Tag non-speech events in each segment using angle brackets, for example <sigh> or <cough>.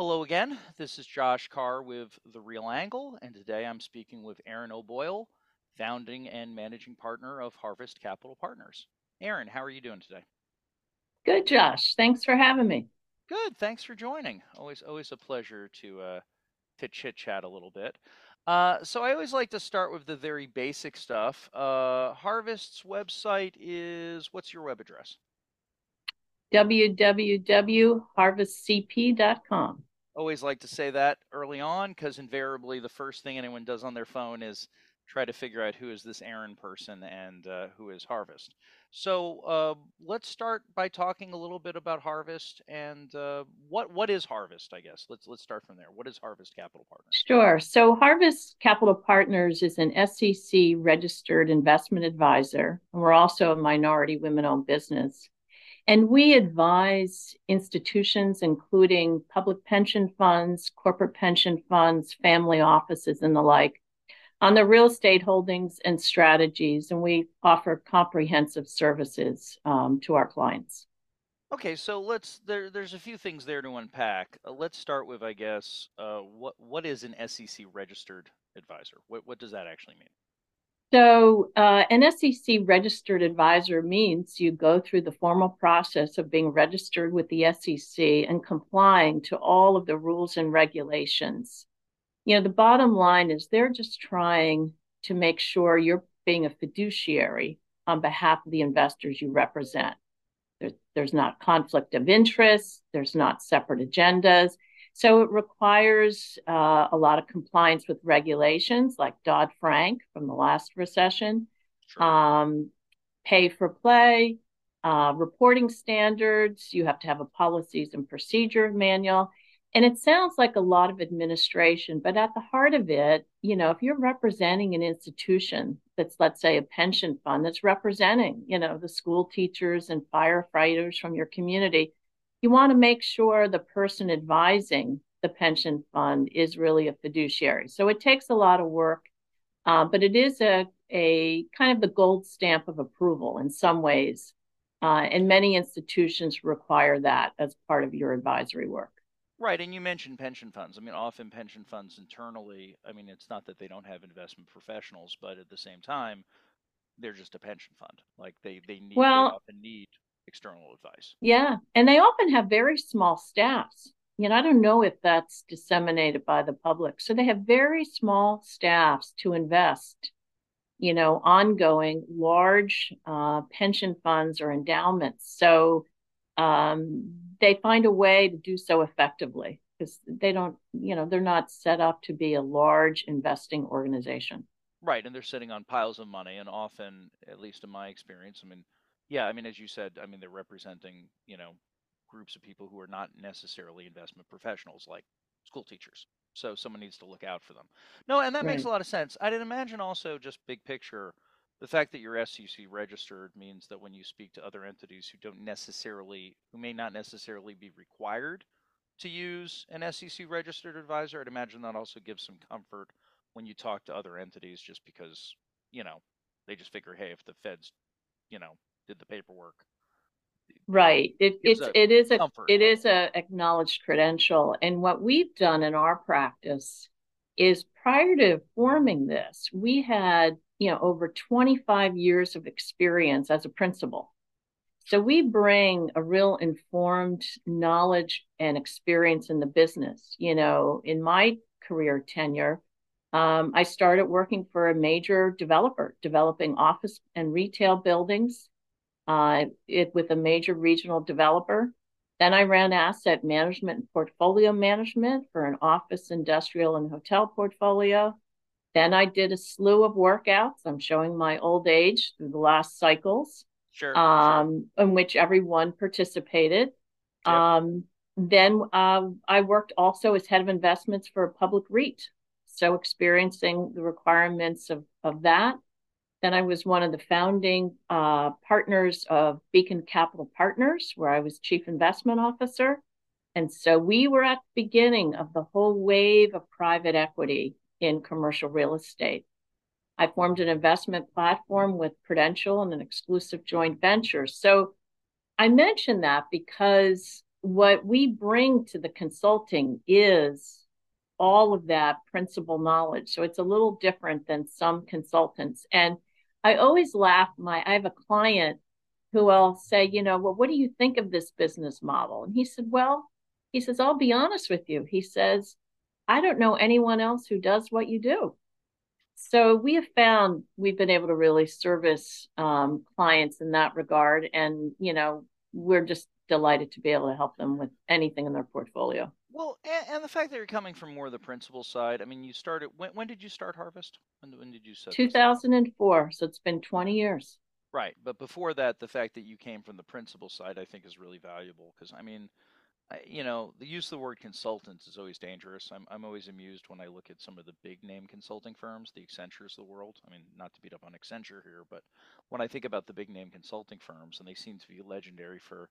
Hello again. This is Josh Kahr with The Real Angle, and today I'm speaking with Erin O'Boyle, founding and managing partner of Harvest Capital Partners. Erin, how are you doing today? Good, Josh. Thanks for having me. Good. Thanks for joining. Always, always a pleasure to uh, to chit chat a little bit. Uh, so I always like to start with the very basic stuff. Uh, Harvest's website is what's your web address? www.harvestcp.com. Always like to say that early on because invariably the first thing anyone does on their phone is try to figure out who is this Erin person and uh, who is Harvest. So uh, let's start by talking a little bit about Harvest and uh, what what is Harvest. I guess let's let's start from there. What is Harvest Capital Partners? Sure. So Harvest Capital Partners is an SEC registered investment advisor, and we're also a minority women-owned business. And we advise institutions, including public pension funds, corporate pension funds, family offices, and the like, on their real estate holdings and strategies, and we offer comprehensive services um, to our clients. Okay, so let's there. There's a few things there to unpack. Uh, let's start with, I guess, uh, what what is an SEC registered advisor? What what does that actually mean? So, uh, an SEC registered advisor means you go through the formal process of being registered with the SEC and complying to all of the rules and regulations you know, the bottom line is they're just trying to make sure you're being a fiduciary on behalf of the investors you represent. There's, there's not conflict of interest, there's not separate agendas. So it requires uh, a lot of compliance with regulations like Dodd Frank from the last recession, sure. um, pay for play, uh, reporting standards. You have to have a policies and procedure manual. And it sounds like a lot of administration, but at the heart of it, you know, if you're representing an institution that's, let's say, a pension fund that's representing, you know, the school teachers and firefighters from your community, you want to make sure the person advising the pension fund is really a fiduciary. So it takes a lot of work, uh, but it is a, a kind of the gold stamp of approval in some ways. Uh, and many institutions require that as part of your advisory work. Right, and you mentioned pension funds. I mean, often pension funds internally, I mean, it's not that they don't have investment professionals, but at the same time, they're just a pension fund. Like they they need well, they often need external advice. Yeah, and they often have very small staffs. You know, I don't know if that's disseminated by the public. So they have very small staffs to invest, you know, ongoing large uh, pension funds or endowments. So um, they find a way to do so effectively because they don't, you know, they're not set up to be a large investing organization. Right, and they're sitting on piles of money, and often, at least in my experience, I mean, yeah, I mean, as you said, I mean, they're representing, you know, groups of people who are not necessarily investment professionals, like school teachers. So someone needs to look out for them. No, and that right. makes a lot of sense. I'd imagine also just big picture the fact that you're SEC registered means that when you speak to other entities who don't necessarily, who may not necessarily be required to use an SEC registered advisor, I'd imagine that also gives some comfort when you talk to other entities just because, you know, they just figure, hey, if the feds, you know, did the paperwork. Right. It, it's it is a comfort. it is a acknowledged credential. And what we've done in our practice is prior to forming this, we had you know, over 25 years of experience as a principal. So we bring a real informed knowledge and experience in the business. You know, in my career tenure, um, I started working for a major developer, developing office and retail buildings uh, it, with a major regional developer. Then I ran asset management and portfolio management for an office, industrial, and hotel portfolio. Then I did a slew of workouts. I'm showing my old age through the last cycles. Sure. Um, sure. in which everyone participated. Yep. Um, then uh, I worked also as head of investments for a public REIT. So experiencing the requirements of, of that. Then I was one of the founding uh, partners of Beacon Capital Partners, where I was chief investment officer. And so we were at the beginning of the whole wave of private equity in commercial real estate. I formed an investment platform with Prudential and an exclusive joint venture. So I mention that because what we bring to the consulting is all of that principal knowledge. So it's a little different than some consultants. And I always laugh. My I have a client who I'll say, you know, well, what do you think of this business model? And he said, well, he says, I'll be honest with you. He says, I don't know anyone else who does what you do. So we have found we've been able to really service um, clients in that regard, and you know, we're just delighted to be able to help them with anything in their portfolio. Well, and, and the fact that you're coming from more of the principal side. I mean, you started when? When did you start Harvest? When, when did you set? Two thousand and four. So it's been twenty years. Right, but before that, the fact that you came from the principal side, I think, is really valuable because I mean, I, you know, the use of the word consultants is always dangerous. I'm I'm always amused when I look at some of the big name consulting firms, the Accentures of the world. I mean, not to beat up on Accenture here, but when I think about the big name consulting firms, and they seem to be legendary for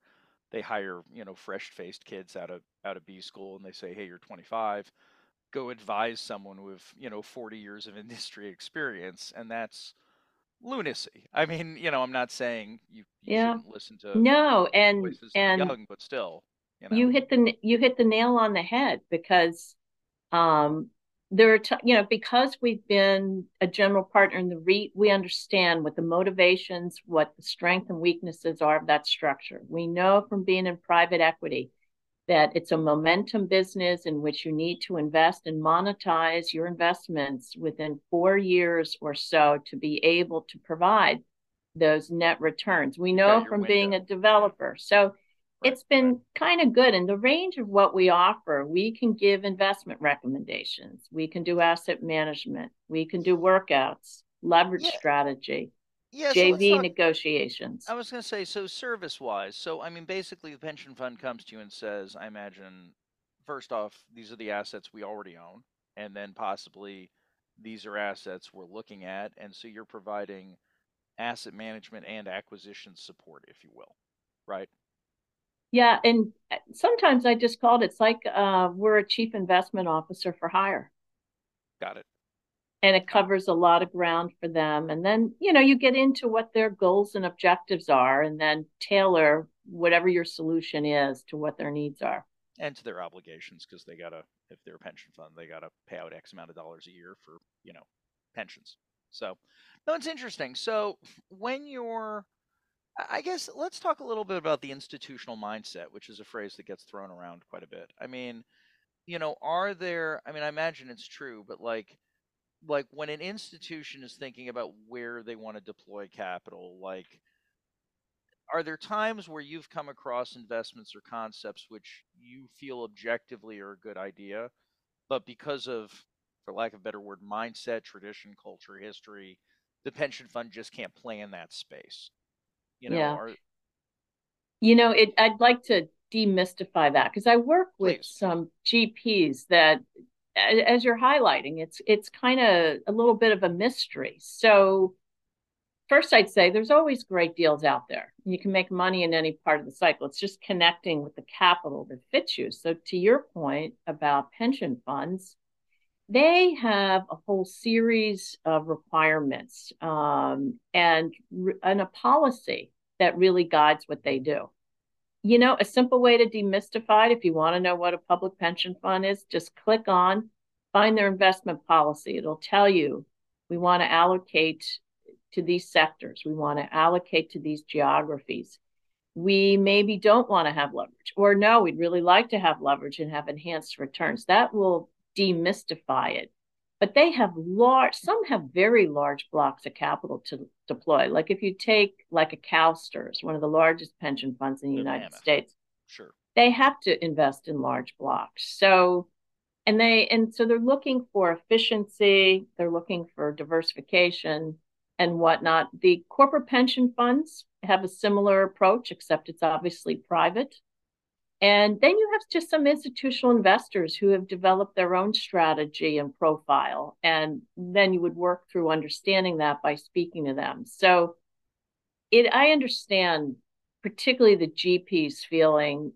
they hire you know fresh faced kids out of out of B school and they say, hey, you're 25, go advise someone with you know 40 years of <laughs> industry experience, and that's lunacy. I mean, you know, I'm not saying you, you yeah. shouldn't listen to no, and and young, but still, you, know. you hit the you hit the nail on the head because um there are, t- you know, because we've been a general partner in the REIT, we understand what the motivations, what the strength and weaknesses are of that structure. We know from being in private equity that it's a momentum business in which you need to invest and monetize your investments within four years or so to be able to provide those net returns. We know from window. being a developer. So it's been kind of good. And the range of what we offer, we can give investment recommendations, we can do asset management, we can do workouts, leverage yeah. strategy, yeah, JV so negotiations. I was going to say, so service wise, so I mean, basically, the pension fund comes to you and says, I imagine, first off, these are the assets we already own, and then possibly these are assets we're looking at. And so you're providing asset management and acquisition support, if you will, right? Yeah, and uh, sometimes I just called it's like uh, we're a chief investment officer for hire. Got it. And it covers a lot of ground for them. And then, you know, you get into what their goals and objectives are and then tailor whatever your solution is to what their needs are. And to their obligations, because they got to, if they're a pension fund, they got to pay out X amount of dollars a year for, you know, pensions. So, no, it's interesting. So, when you're I guess let's talk a little bit about the institutional mindset, which is a phrase that gets thrown around quite a bit. I mean, you know, are there I mean, I imagine it's true, but like like when an institution is thinking about where they want to deploy capital, like are there times where you've come across investments or concepts which you feel objectively are a good idea, but because of for lack of a better word, mindset, tradition, culture, history, the pension fund just can't play in that space? You know yeah. Are... you know it i'd like to demystify that because i work with Please. some gps that as you're highlighting it's it's kind of a little bit of a mystery. So first i'd say there's always great deals out there. You can make money in any part of the cycle. It's just connecting with the capital that fits you. So to your point about pension funds they have a whole series of requirements um, and, and a policy that really guides what they do. You know, a simple way to demystify it, if you want to know what a public pension fund is, just click on, find their investment policy. It'll tell you we want to allocate to these sectors, we want to allocate to these geographies. We maybe don't want to have leverage, or no, we'd really like to have leverage and have enhanced returns. That will demystify it. But they have large, some have very large blocks of capital to deploy. Like if you take like a CalSTRS, one of the largest pension funds in the United States, sure, they have to invest in large blocks. So, and they and so they're looking for efficiency, they're looking for diversification and whatnot. The corporate pension funds have a similar approach, except it's obviously private. And then you have just some institutional investors who have developed their own strategy and profile. And then you would work through understanding that by speaking to them. So it I understand particularly the GPs feeling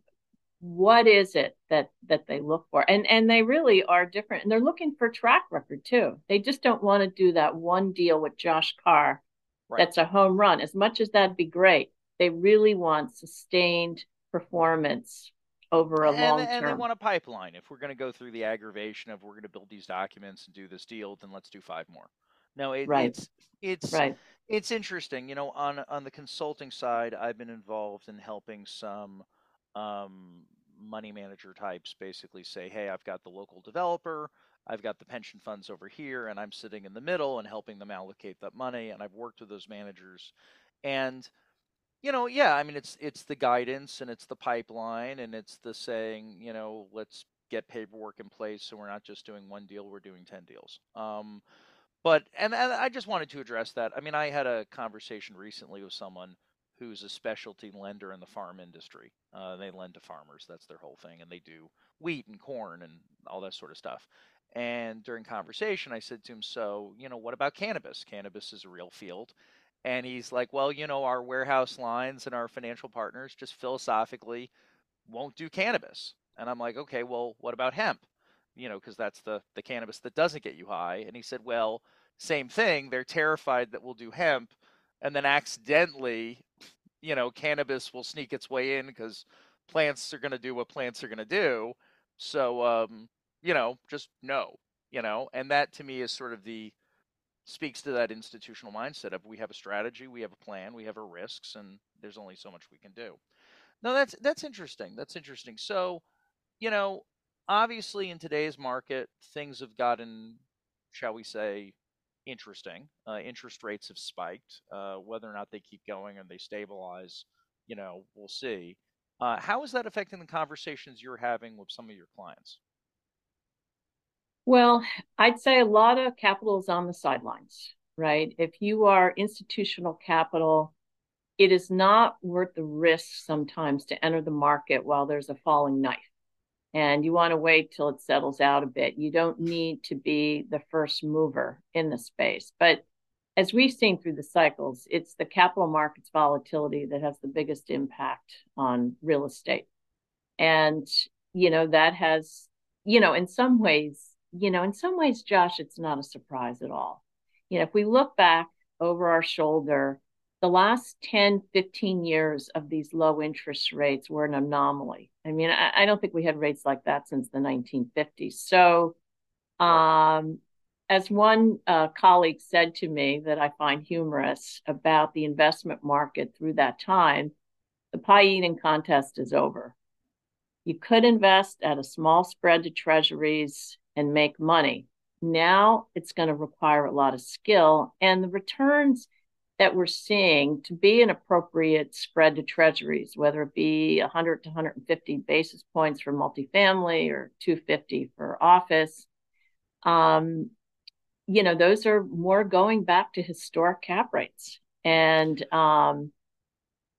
what is it that that they look for and and they really are different and they're looking for track record too they just don't want to do that one deal with josh kahr right. that's a home run as much as that'd be great they really want sustained performance over a and, long and they want a pipeline. If we're going to go through the aggravation of we're going to build these documents and do this deal, then let's do five more. No, it, right. it's it's right. it's interesting. You know, on on the consulting side, I've been involved in helping some um, money manager types basically say, "Hey, I've got the local developer, I've got the pension funds over here, and I'm sitting in the middle and helping them allocate that money." And I've worked with those managers, and you know, yeah, I mean, it's it's the guidance and it's the pipeline and it's the saying, you know, let's get paperwork in place so we're not just doing one deal, we're doing ten deals. Um, but and, and I just wanted to address that. I mean, I had a conversation recently with someone who's a specialty lender in the farm industry. Uh, they lend to farmers. That's their whole thing, and they do wheat and corn and all that sort of stuff. And during conversation, I said to him, "So, you know, what about cannabis? Cannabis is a real field." And he's like, "Well, you know, our warehouse lines and our financial partners just philosophically won't do cannabis." And I'm like, "Okay, well, what about hemp?" You know, because that's the the cannabis that doesn't get you high. And he said, "Well, same thing. They're terrified that we'll do hemp, and then accidentally, you know, cannabis will sneak its way in because plants are going to do what plants are going to do. So, um, you know, just no, you know, and that to me is sort of the speaks to that institutional mindset of we have a strategy, we have a plan, we have our risks, and there's only so much we can do. Now that's that's interesting. That's interesting. So, you know, obviously in today's market, things have gotten, shall we say, interesting. Uh, interest rates have spiked. Uh, whether or not they keep going and they stabilize, you know, we'll see. Uh, how is that affecting the conversations you're having with some of your clients? Well, I'd say a lot of capital is on the sidelines, right? If you are institutional capital, it is not worth the risk sometimes to enter the market while there's a falling knife. And you want to wait till it settles out a bit. You don't need to be the first mover in the space. But as we've seen through the cycles, it's the capital markets volatility that has the biggest impact on real estate. And, you know, that has, you know, in some ways, you know, in some ways, Josh, it's not a surprise at all. You know, if we look back over our shoulder, the last 10, 15 years of these low interest rates were an anomaly. I mean, I, I don't think we had rates like that since the 1950s. So, um, as one uh, colleague said to me that I find humorous about the investment market through that time, the pie eating contest is over. You could invest at a small spread to treasuries and make money. Now it's going to require a lot of skill, and the returns that we're seeing to be an appropriate spread to treasuries, whether it be 100 to 150 basis points for multifamily or 250 for office. Um, you know, those are more going back to historic cap rates. And um,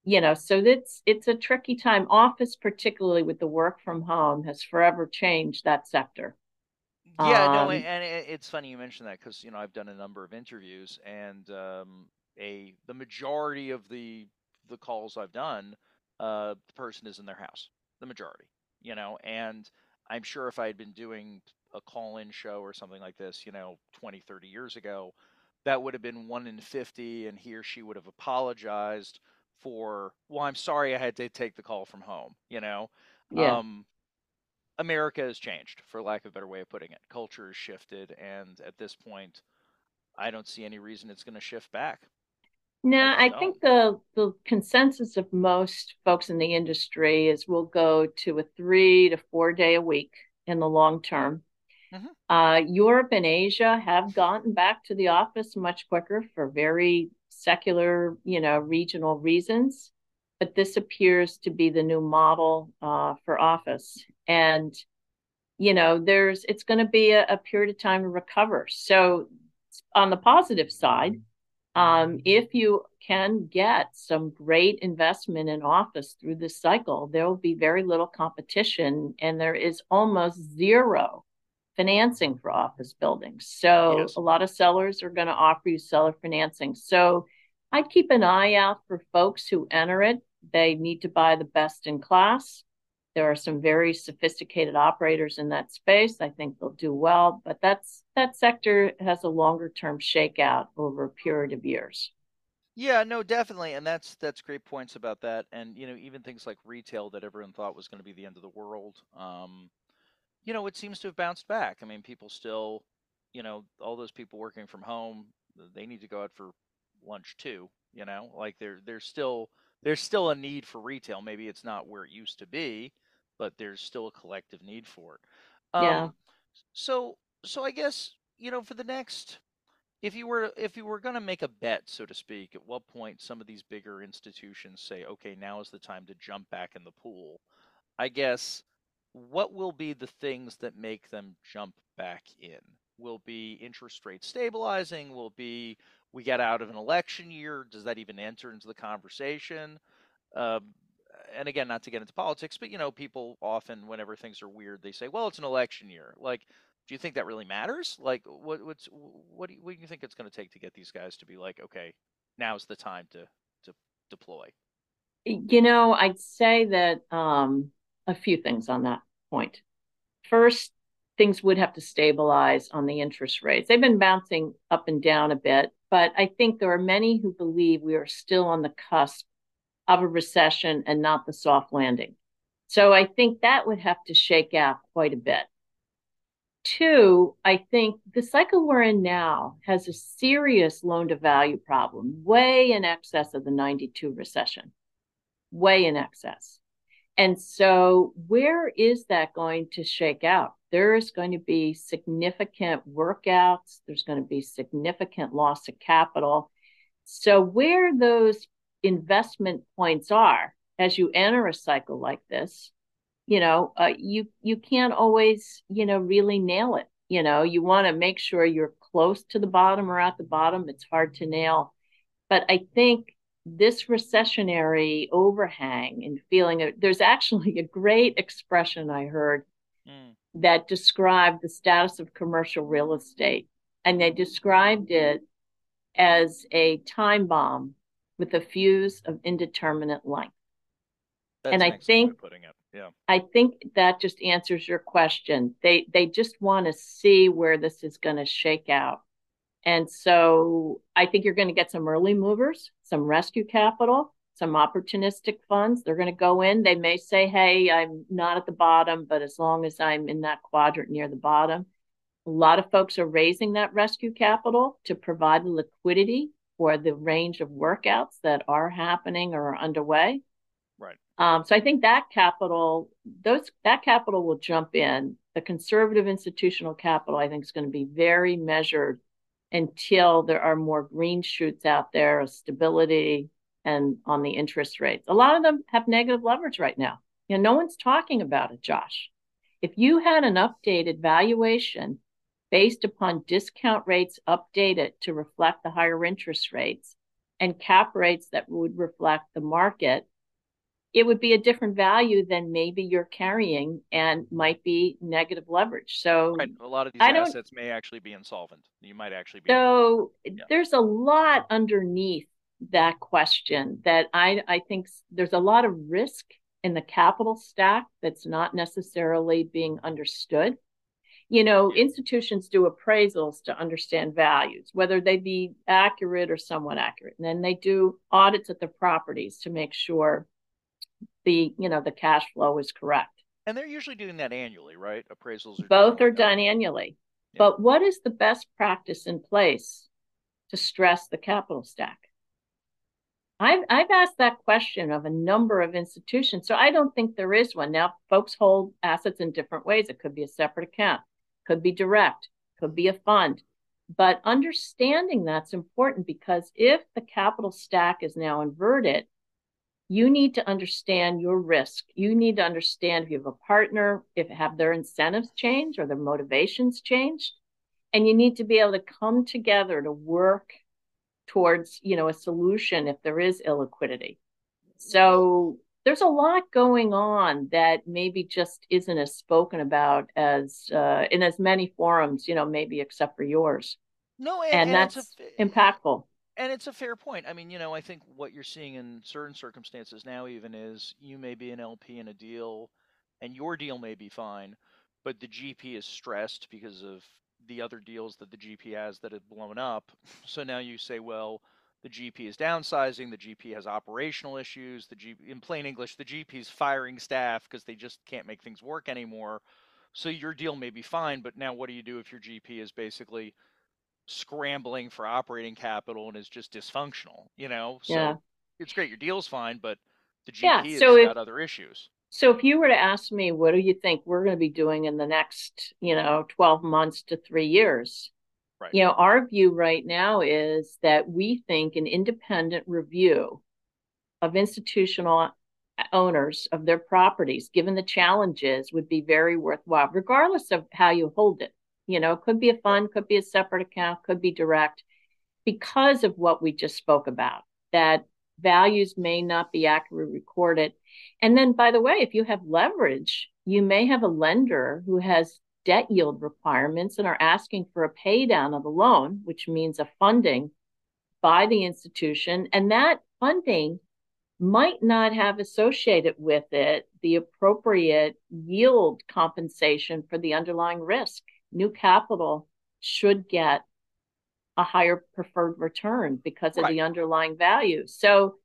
you know, so it's it's a tricky time. Office, particularly with the work from home, has forever changed that sector. Yeah, no, Um, and it's funny you mentioned that because you know I've done a number of interviews, and um, a the majority of the the calls I've done, uh, the person is in their house, the majority, you know, and I'm sure if I had been doing a call-in show or something like this, you know, 20, 30 years ago, that would have been one in 50, and he or she would have apologized for, well, I'm sorry I had to take the call from home, you know. yeah. Um, America has changed, for lack of a better way of putting it. Culture has shifted, and at this point, I don't see any reason it's going to shift back. No, I I think the the consensus of most folks in the industry is we'll go to a three to four day a week in the long term. hmm Uh, Europe and Asia have gotten back to the office much quicker for very secular, you know, regional reasons. But this appears to be the new model uh, for office. And, you know, there's it's going to be a, a period of time to recover. So on the positive side, um, if you can get some great investment in office through this cycle, there will be very little competition and there is almost zero financing for office buildings. So Yes. a lot of sellers are going to offer you seller financing. So I'd keep an eye out for folks who enter it. They need to buy the best in class. There are some very sophisticated operators in that space. I think they'll do well, but that's that sector has a longer term shakeout over a period of years. Yeah, no, definitely, and that's that's great points about that. And you know, even things like retail that everyone thought was going to be the end of the world, um, you know, it seems to have bounced back. I mean, people still, you know, all those people working from home, they need to go out for lunch too. You know, like there there's still there's still a need for retail. Maybe it's not where it used to be, but there's still a collective need for it. Yeah. Um, so so I guess you know for the next if you were if you were going to make a bet, so to speak, at what point some of these bigger institutions say, okay, now is the time to jump back in the pool? I guess what will be the things that make them jump back in? Will be interest rate stabilizing? Will be we get out of an election year? Does that even enter into the conversation? Um, and again, not to get into politics, but you know, people often, whenever things are weird, they say, "Well, it's an election year." Like, do you think that really matters? Like, what what's what do you, what do you think it's going to take to get these guys to be like, okay, now's the time to to deploy? You know, I'd say that um, a few things on that point. First, things would have to stabilize on the interest rates. They've been bouncing up and down a bit, but I think there are many who believe we are still on the cusp of a recession and not the soft landing. So I think that would have to shake out quite a bit. Two, I think the cycle we're in now has a serious loan to value problem, way in excess of the 92 recession, way in excess. And so, where is that going to shake out? There is going to be significant workouts, there's going to be significant loss of capital. So, where those investment points are as you enter a cycle like this, you know, uh, you you can't always, you know, really nail it. You know, you want to make sure you're close to the bottom or at the bottom. It's hard to nail, but I think this recessionary overhang and feeling of, there's actually a great expression I heard mm. that described the status of commercial real estate, and they described it as a time bomb with a fuse of indeterminate length. That's and I think. Yeah. I think that just answers your question. They they just want to see where this is going to shake out. And so I think you're going to get some early movers, some rescue capital, some opportunistic funds. They're going to go in. They may say, "Hey, I'm not at the bottom, but as long as I'm in that quadrant near the bottom." A lot of folks are raising that rescue capital to provide the liquidity for the range of workouts that are happening or are underway. Right. Um, so I think that capital, those that capital will jump in. The conservative institutional capital, I think, is going to be very measured until there are more green shoots out there of stability and on the interest rates. A lot of them have negative leverage right now. You know, no one's talking about it, Josh. If you had an updated valuation based upon discount rates updated to reflect the higher interest rates and cap rates that would reflect the market, it would be a different value than maybe you're carrying and might be negative leverage. So right. a lot of these assets may actually be insolvent. You might actually be. So yeah. there's a lot underneath that question that I I think there's a lot of risk in the capital stack that's not necessarily being understood. You know, institutions do appraisals to understand values, whether they be accurate or somewhat accurate. And then they do audits at the properties to make sure the you know the cash flow is correct. And they're usually doing that annually, right? Appraisals are both are done annually. Yeah. But what is the best practice in place to stress the capital stack? I've I've asked that question of a number of institutions, so I don't think there is one. Now, folks hold assets in different ways. It could be a separate account, could be direct, could be a fund. But understanding that's important because if the capital stack is now inverted, you need to understand your risk. You need to understand if you have a partner, if have their incentives changed or their motivations changed. And you need to be able to come together to work towards, you know, a solution if there is illiquidity. So there's a lot going on that maybe just isn't as spoken about as uh, in as many forums, you know, maybe except for yours. No, and, and, and that's impactful and it's a fair point. I mean, you know, I think what you're seeing in certain circumstances now even is you may be an LP in a deal and your deal may be fine, but the GP is stressed because of the other deals that the GP has that have blown up. <laughs> So now you say, well, the GP is downsizing, the GP has operational issues, the GP, in plain English, the GP is firing staff because they just can't make things work anymore. So your deal may be fine, but now what do you do if your GP is basically scrambling for operating capital and is just dysfunctional, you know? So Yeah. it's great your deal's fine, but the Yeah, GP so has if- got other issues. So if you were to ask me, what do you think we're going to be doing in the next, you know, 12 months to three years? Right. You know, our view right now is that we think an independent review of institutional uh, owners of their properties, given the challenges, would be very worthwhile, regardless of how you hold it. You know, it could be a fund, could be a separate account, could be direct, because of what we just spoke about, that values may not be accurately recorded. And then, by the way, if you have leverage, you may have a lender who has debt yield requirements and are asking for a pay down of the loan, which means a funding by the institution. And that funding might not have associated with it the appropriate yield compensation for the underlying risk. New capital should get a higher preferred return because of Right. the underlying value. So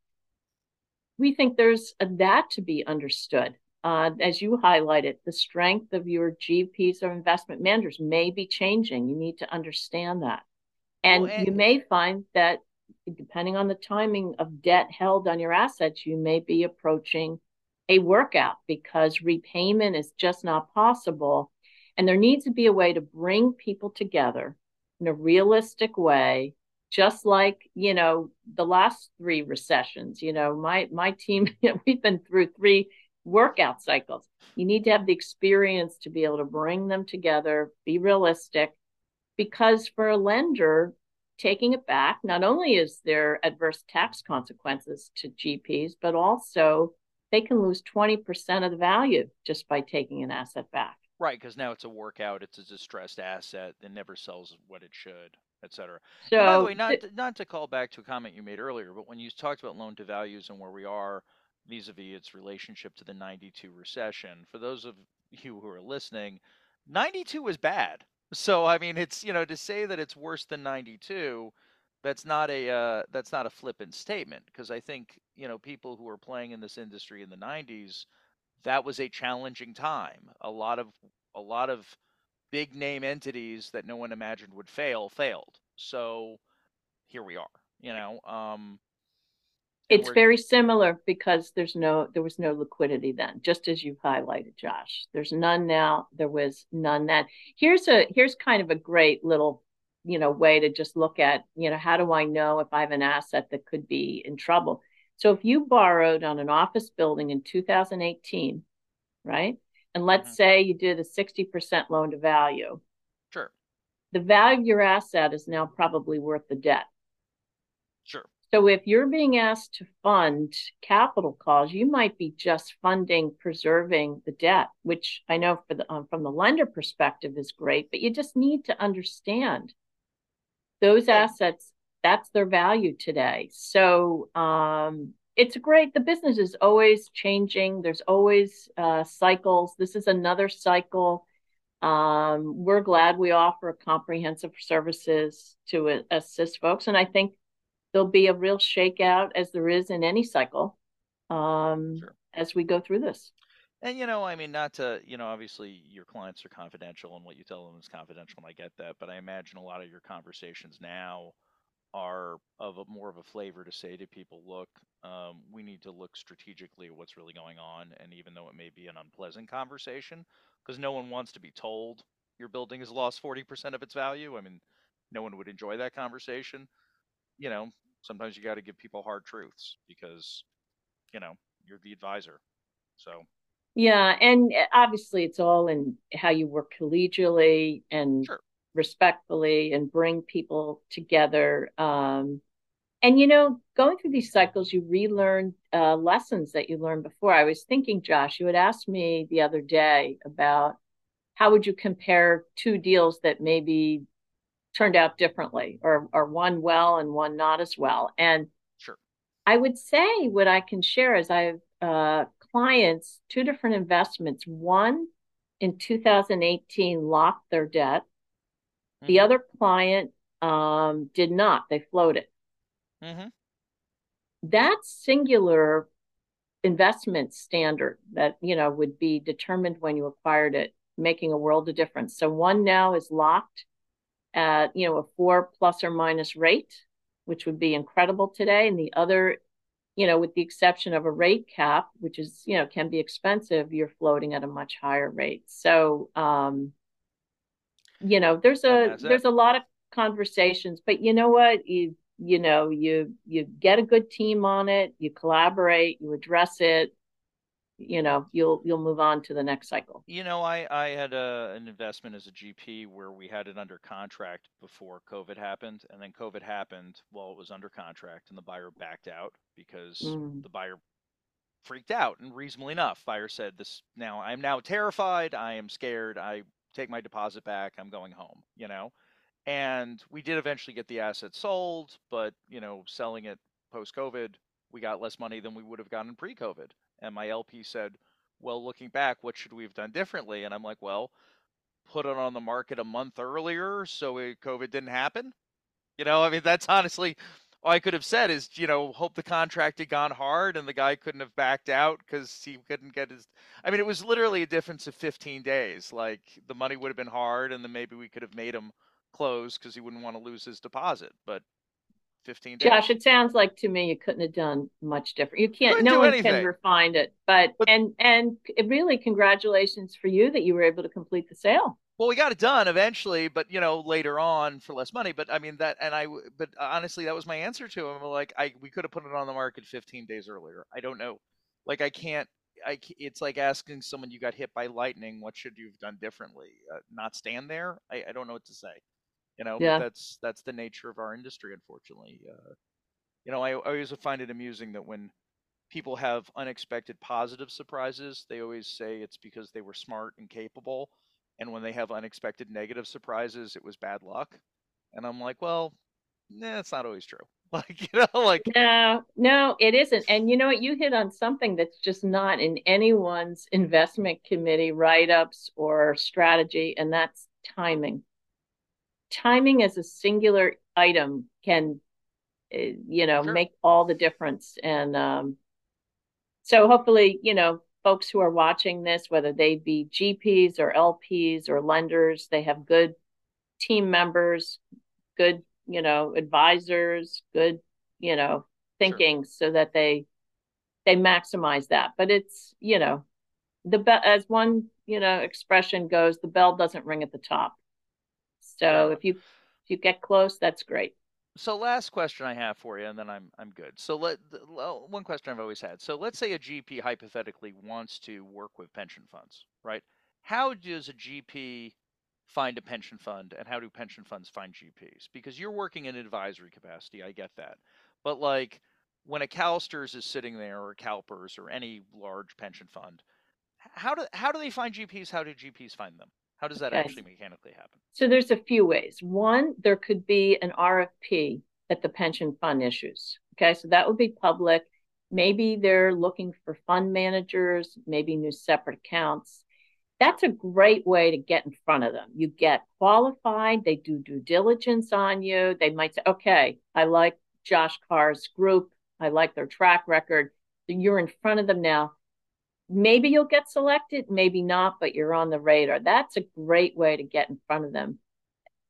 we think there's a, that to be understood. Uh, as you highlighted, the strength of your GPs or investment managers may be changing. You need to understand that. And Well, and- you may find that depending on the timing of debt held on your assets, you may be approaching a workout because repayment is just not possible. And there needs to be a way to bring people together in a realistic way, just like, you know, the last three recessions. You know, my my team, <laughs> we've been through three workout cycles. You need to have the experience to be able to bring them together, be realistic, because for a lender, taking it back, not only is there adverse tax consequences to GPs, but also they can lose 20% of the value just by taking an asset back. Right, because now it's a workout, it's a distressed asset that never sells what it should, et cetera. So, And by the way, not th- not to call back to a comment you made earlier, but when you talked about loan to values and where we are vis-a-vis its relationship to the 92 recession, for those of you who are listening, 92 was bad. So I mean, it's you know to say that it's worse than 92, that's not a uh, that's not a flippant statement because I think you know people who were playing in this industry in the 90s, that was a challenging time. A lot of a lot of big name entities that no one imagined would fail failed. So here we are, you know. Um, it's very similar because there's no there was no liquidity then, just as you highlighted, Josh. There's none now. There was none then. Here's a here's kind of a great little you know way to just look at you know how do I know if I have an asset that could be in trouble? So if you borrowed on an office building in 2018, right? And let's Mhm. say you did a 60% loan to value, sure, the value of your asset is now probably worth the debt. sure, So if you're being asked to fund capital calls, you might be just funding preserving the debt, which I know for the um, from the lender perspective is great, but you just need to understand those assets. That's their value today. So um, it's great. The business is always changing. There's always uh, cycles. This is another cycle. Um, we're glad we offer comprehensive services to assist folks, and I think there'll be a real shakeout as there is in any cycle um, sure. as we go through this. And you know, I mean, not to, you know, obviously your clients are confidential and what you tell them is confidential, and I get that. But I imagine a lot of your conversations now are of a more of a flavor to say to people, look, um, we need to look strategically at what's really going on, and even though it may be an unpleasant conversation, because no one wants to be told your building has lost 40% of its value. I mean, no one would enjoy that conversation. You know, sometimes you got to give people hard truths because, you know, you're the advisor. So, Yeah, and uh, obviously it's all in how you work collegially and sure. respectfully and bring people together. Um, and you know, going through these cycles, you relearn uh, lessons that you learned before. I was thinking, Josh, you had asked me the other day about how would you compare two deals that maybe turned out differently or or one well and one not as well. And Sure. I would say what I can share is I have uh, clients, two different investments. One in 2018 locked their debt. The Mhm. other client um, did not. They floated. Mm-hmm. That singular investment standard that you know would be determined when you acquired it, making a world of difference. So one now is locked at you know a four plus or minus rate, which would be incredible today, and the other you know, with the exception of a rate cap, which is, you know, can be expensive, you're floating at a much higher rate. So, um, you know, there's a there's a lot of conversations, but you know what? You you know, you you get a good team on it, you collaborate, you address it, you know you'll you'll move on to the next cycle. You know i i had a, an investment as a gp where we had it under contract before covid happened and then covid happened while it was under contract and the buyer backed out because mm. the buyer freaked out and reasonably enough buyer said this now i'm now terrified i am scared i take my deposit back i'm going home you know? And we did eventually get the asset sold but you know selling it post covid we got less money than we would have gotten pre covid and my LP said, Well, looking back, what should we have done differently? And I'm like, Well, put it on the market a month earlier so it, COVID didn't happen. You know, I mean, that's honestly all I could have said is, you know, hope the contract had gone hard and the guy couldn't have backed out because he couldn't get his. I mean, it was literally a difference of 15 days. Like the money would have been hard, and then maybe we could have made him close because he wouldn't want to lose his deposit. But 15 days. Josh, it sounds like to me you couldn't have done much different. You can't, no one anything. can refine it. But, but and and really, congratulations for you that you were able to complete the sale. Well, we got it done eventually, but you know, later on for less money. But I mean that, and I, but honestly, that was my answer to him. Like, I we could have put it on the market 15 days earlier. I don't know. Like, I can't. I, it's like asking someone you got hit by lightning, what should you have done differently? Uh, not stand there? I, I don't know what to say. You know, yeah. that's that's the nature of our industry, unfortunately. Uh, you know, I, I always find it amusing that when people have unexpected positive surprises, they always say it's because they were smart and capable, and when they have unexpected negative surprises, it was bad luck. And I'm like, well, nah, that's not always true. <laughs> Like, you know, like no, no, it isn't. And you know what? You hit on something that's just not in anyone's investment committee write ups or strategy, and that's timing timing as a singular item can eh, you know sure. make all the difference and um, so hopefully you know folks who are watching this whether they be gps or lps or lenders they have good team members good you know advisors good you know thinking sure. so that they they maximize that but it's you know the be- as one you know expression goes the bell doesn't ring at the top so if you if you get close, that's great. So last question I have for you, and then I'm I'm good. So let one question I've always had. So let's say a GP hypothetically wants to work with pension funds, right? How does a GP find a pension fund, and how do pension funds find GPs? Because you're working in advisory capacity, I get that, but like when a CalSTRS is sitting there, or CalPERS, or any large pension fund, how do how do they find GPs? How do GPs find them? How does that okay. actually mechanically happen? So there's a few ways. One, there could be an RFP that the pension fund issues. Okay, so that would be public. Maybe they're looking for fund managers, maybe new separate accounts. That's a great way to get in front of them. You get qualified, they do due diligence on you. They might say, okay, I like Josh Kahr's group, I like their track record. You're in front of them now maybe you'll get selected, maybe not, but you're on the radar. That's a great way to get in front of them.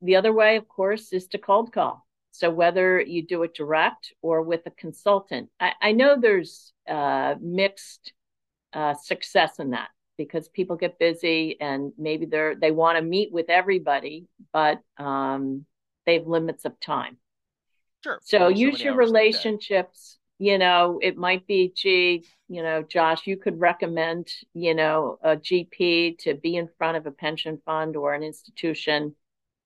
The other way, of course, is to cold call. So whether you do it direct or with a consultant, I, I know there's uh, mixed uh, success in that because people get busy and maybe they're they want to meet with everybody, but um, they have limits of time. Sure. So use your relationships you know, it might be, gee, you know, Josh, you could recommend, you know, a GP to be in front of a pension fund or an institution,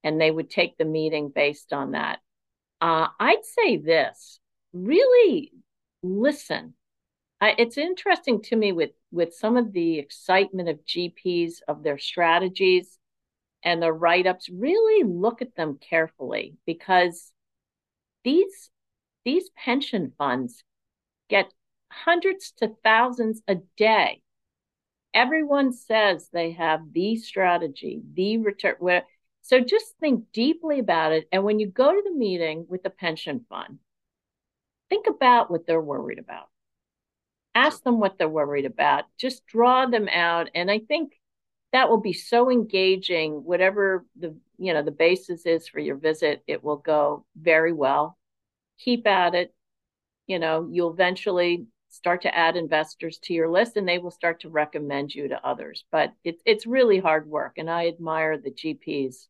and they would take the meeting based on that. Uh, I'd say this really listen. I, it's interesting to me with with some of the excitement of GPs of their strategies and their write ups. Really look at them carefully because these these pension funds get hundreds to thousands a day. Everyone says they have the strategy, the return. Where, so just think deeply about it. And when you go to the meeting with the pension fund, think about what they're worried about. Ask them what they're worried about. Just draw them out. And I think that will be so engaging, whatever the you know the basis is for your visit, it will go very well. Keep at it. You know, you'll eventually start to add investors to your list and they will start to recommend you to others. But it's it's really hard work. And I admire the GPs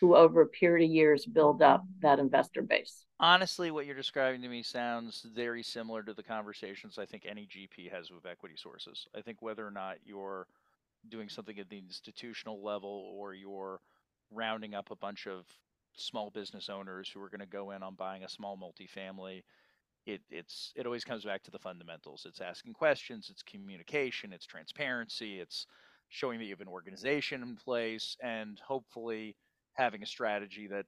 who over a period of years build up that investor base. Honestly, what you're describing to me sounds very similar to the conversations I think any GP has with equity sources. I think whether or not you're doing something at the institutional level or you're rounding up a bunch of small business owners who are going to go in on buying a small multifamily it it's it always comes back to the fundamentals it's asking questions it's communication it's transparency it's showing that you have an organization in place and hopefully having a strategy that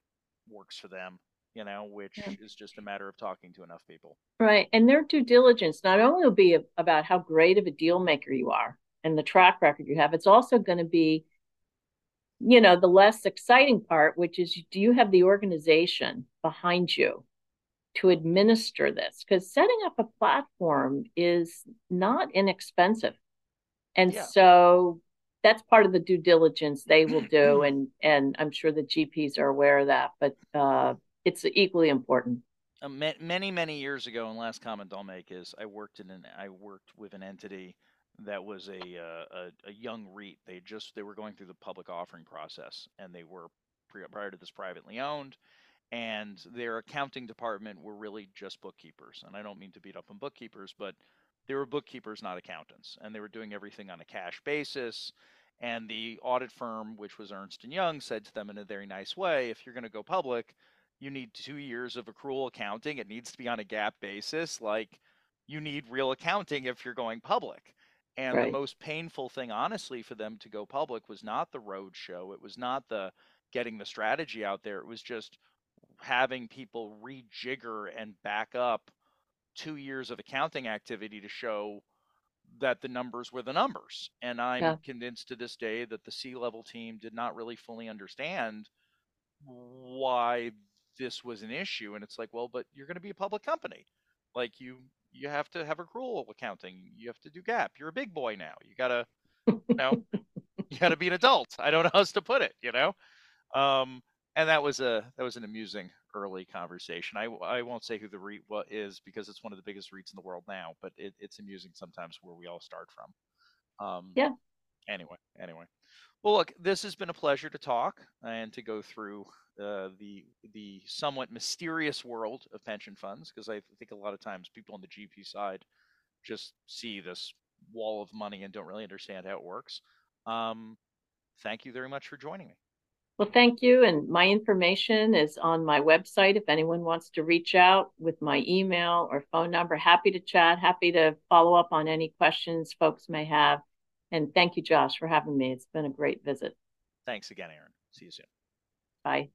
works for them you know which yeah. is just a matter of talking to enough people right and their due diligence not only will be about how great of a deal maker you are and the track record you have it's also going to be you know the less exciting part which is do you have the organization behind you to administer this? Because setting up a platform is not inexpensive. And yeah. so that's part of the due diligence they will do <clears throat> and and i'm sure the gps are aware of that but uh, it's equally important. Uh, many many years ago and last comment i'll make is i worked in an i worked with an entity that was a, uh, a, a young REIT. They just they were going through the public offering process, and they were prior to this privately owned, and their accounting department were really just bookkeepers. And I don't mean to beat up on bookkeepers, but they were bookkeepers, not accountants, and they were doing everything on a cash basis. And the audit firm, which was Ernst and Young, said to them in a very nice way, if you're going to go public, you need two years of accrual accounting. It needs to be on a GAAP basis. Like you need real accounting if you're going public. And right. the most painful thing, honestly, for them to go public was not the road show. It was not the getting the strategy out there. It was just having people rejigger and back up two years of accounting activity to show that the numbers were the numbers. And I'm yeah. convinced to this day that the C level team did not really fully understand why this was an issue. And it's like, well, but you're going to be a public company. Like you you have to have accrual accounting. You have to do GAAP. You're a big boy now. You gotta, you know, <laughs> you gotta be an adult. I don't know how else to put it. You know, um, and that was a that was an amusing early conversation. I I won't say who the REIT is because it's one of the biggest REITs in the world now, but it, it's amusing sometimes where we all start from. Um, yeah. Anyway, anyway. Well, look, this has been a pleasure to talk and to go through uh, the the somewhat mysterious world of pension funds because I think a lot of times people on the GP side just see this wall of money and don't really understand how it works. Um, thank you very much for joining me. Well, thank you. And my information is on my website. If anyone wants to reach out with my email or phone number, happy to chat, happy to follow up on any questions folks may have. And thank you, Josh, for having me. It's been a great visit. Thanks again, Erin. See you soon. Bye.